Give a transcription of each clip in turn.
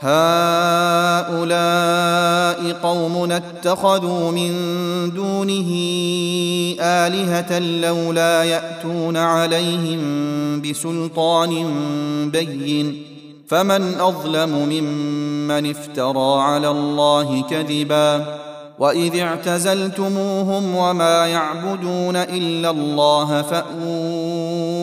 هؤلاء قوم اتخذوا من دونه آلهة لولا يأتون عليهم بسلطان بين. فمن أظلم ممن افترى على الله كذبا. وإذ اعتزلتموهم وما يعبدون إلا الله فأووا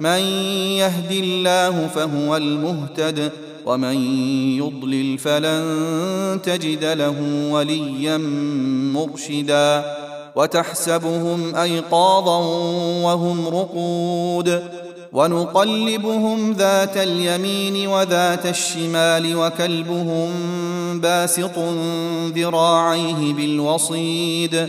من يهد الله فهو المهتد ومن يضلل فلن تجد له وليا مرشدا. وتحسبهم أيقاظا وهم رقود. ونقلبهم ذات اليمين وذات الشمال وكلبهم باسط ذراعيه بالوصيد.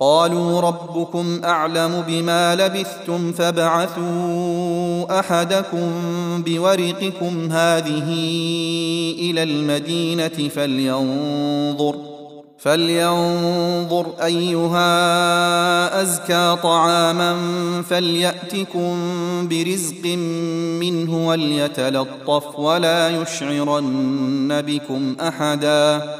قالوا ربكم أعلم بما لبثتم فابعثوا أحدكم بورقكم هذه إلى المدينة فلينظر فلينظر أيها أزكى طعاما فليأتكم برزق منه وليتلطف ولا يشعرن بكم أحدا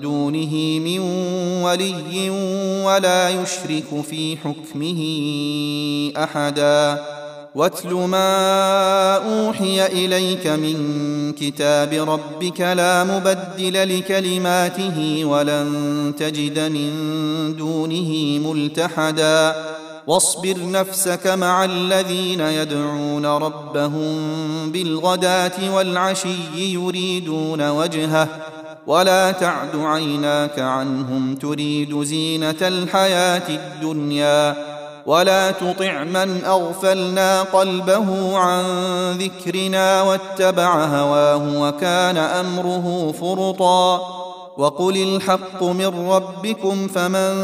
دونه من ولي ولا يشرك في حكمه أحدا. واتل ما أوحي إليك من كتاب ربك لا مبدل لكلماته ولن تجد من دونه ملتحدا. واصبر نفسك مع الذين يدعون ربهم بالغداة والعشي يريدون وجهه. ولا تعد عيناك عنهم تريد زينة الحياة الدنيا ولا تطع من أغفلنا قلبه عن ذكرنا واتبع هواه وكان أمره فرطا وقل الحق من ربكم فمن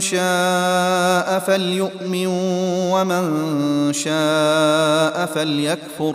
شاء فليؤمن ومن شاء فليكفر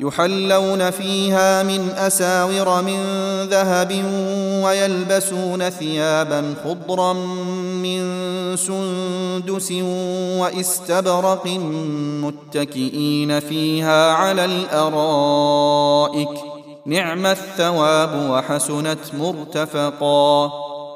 يحلون فيها من أساور من ذهب ويلبسون ثيابا خضرا من سندس واستبرق متكئين فيها على الأرائك. نعم الثواب وحسنت مرتفقا.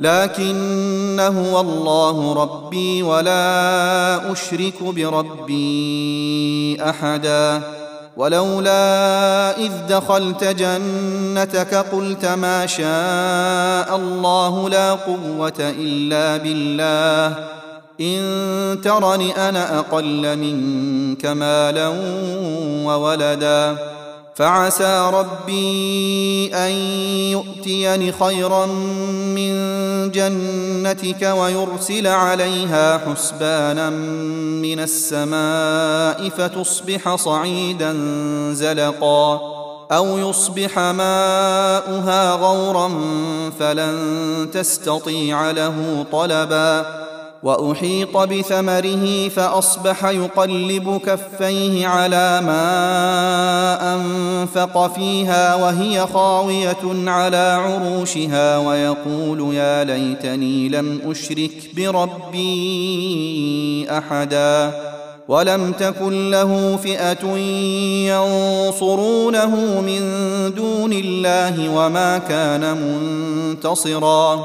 لكن هو الله ربي ولا أشرك بربي أحدا. ولولا إذ دخلت جنتك قلت ما شاء الله لا قوة إلا بالله. إن ترني أنا أقل منك مالا وولدا. فعسى ربي أن يؤتيني خيرا من جنتك ويرسل عليها حسبانا من السماء فتصبح صعيدا زلقا أو يصبح ماؤها غورا فلن تستطيع له طلبا وأحيط بثمره فأصبح يقلب كفيه على ما أنفق فيها وهي خاوية على عروشها ويقول يا ليتني لم أشرك بربي أحدا ولم تكن له فئة ينصرونه من دون الله وما كان منتصرا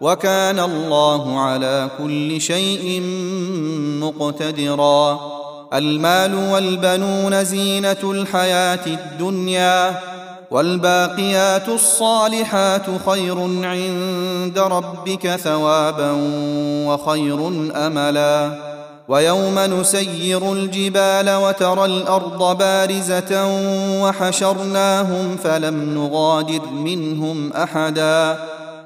وكان الله على كل شيء مقتدرا. المال والبنون زينة الحياة الدنيا والباقيات الصالحات خير عند ربك ثوابا وخير أملا. ويوم نسير الجبال وترى الأرض بارزة وحشرناهم فلم نغادر منهم أحدا.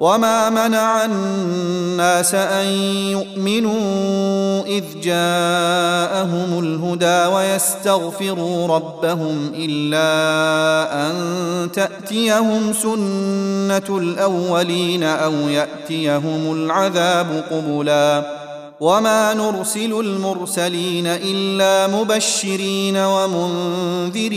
وما منع الناس ان يؤمنوا اذ جاءهم الهدى ويستغفروا ربهم الا ان تاتيهم سنه الاولين أو ياتيهم العذاب قبلا وما نرسل المرسلين الا مبشرين ومنذرين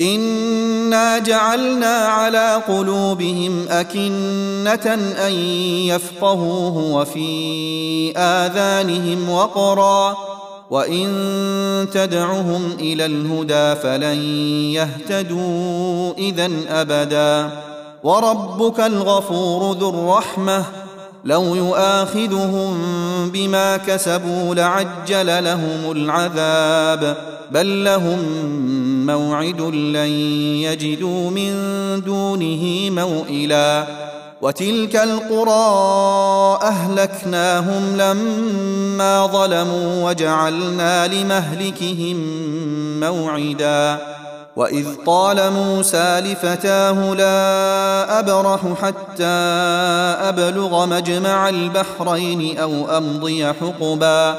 انا جعلنا على قلوبهم اكنه ان يفقهوه وفي اذانهم وقرا وان تدعهم إلى الهدى فلن يهتدوا اذا ابدا وربك الغفور ذو الرحمه لو يؤاخذهم بما كسبوا لعجل لهم العذاب بل لهم موعد لن يجدوا من دونه موئلا. وتلك القرى أهلكناهم لما ظلموا وجعلنا لمهلكهم موعدا. وإذ قال موسى لفتاه لا أبرح حتى أبلغ مجمع البحرين أو أمضي حقبا.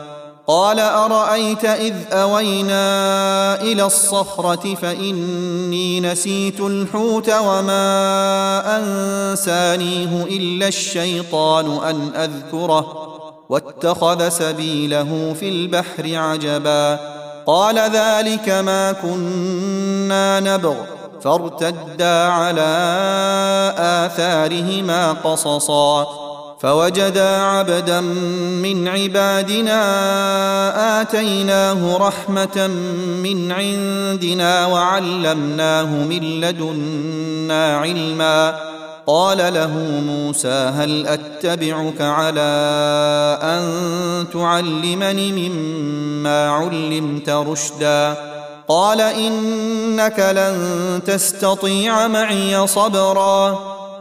قال أرأيت إذ أوينا إلى الصخرة فإني نسيت الحوت وما أنسانيه إلا الشيطان أن أذكره واتخذ سبيله في البحر عجبا قال ذلك ما كنا نبغ فارتدا على آثارهما قصصا فوجدا عبدا من عبادنا آتيناه رحمة من عندنا وعلمناه من لدنا علما. قال له موسى هل أتبعك على أن تعلمني مما علمت رشدا؟ قال إنك لن تستطيع معي صبرا.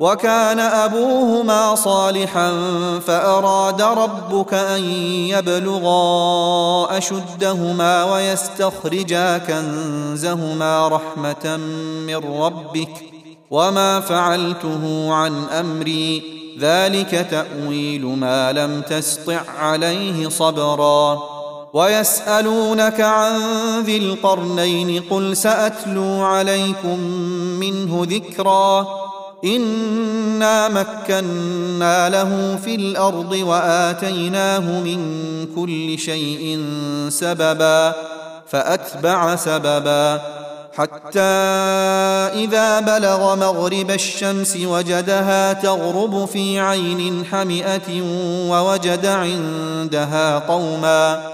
وكان أبوهما صالحا فأراد ربك أن يبلغا أشدهما ويستخرجا كنزهما رحمة من ربك وما فعلته عن أمري. ذلك تأويل ما لم تسطع عليه صبرا. ويسألونك عن ذي القرنين قل سأتلو عليكم منه ذكرا. انا مكنا له في الأرض واتيناه من كل شيء سببا فاتبع سببا حتى اذا بلغ مغرب الشمس وجدها تغرب في عين حمئه ووجد عندها قوما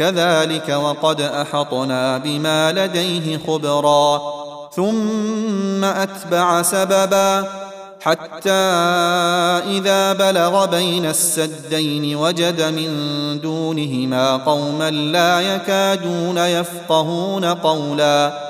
كذلك وقد أحطنا بما لديه خبرا. ثم أتبع سببا حتى إذا بلغ بين السدين وجد من دونهما قوما لا يكادون يفقهون قولا.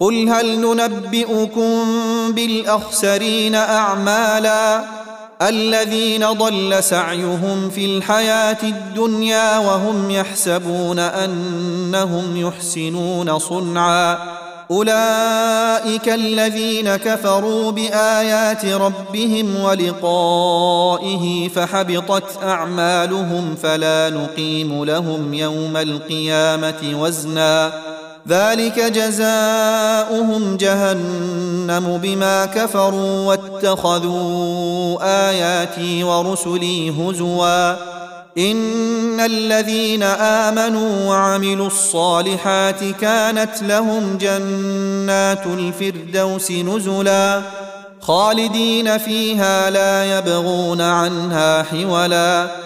قل هل ننبئكم بالأخسرين أعمالا الذين ضل سعيهم في الحياة الدنيا وهم يحسبون أنهم يحسنون صنعا أولئك الذين كفروا بآيات ربهم ولقائه فحبطت أعمالهم فلا نقيم لهم يوم القيامة وزنا ذلك جزاؤهم جهنم بما كفروا واتخذوا آياتي ورسلي هزوا. إن الذين آمنوا وعملوا الصالحات كانت لهم جنات الفردوس نزلا. خالدين فيها لا يبغون عنها حولا.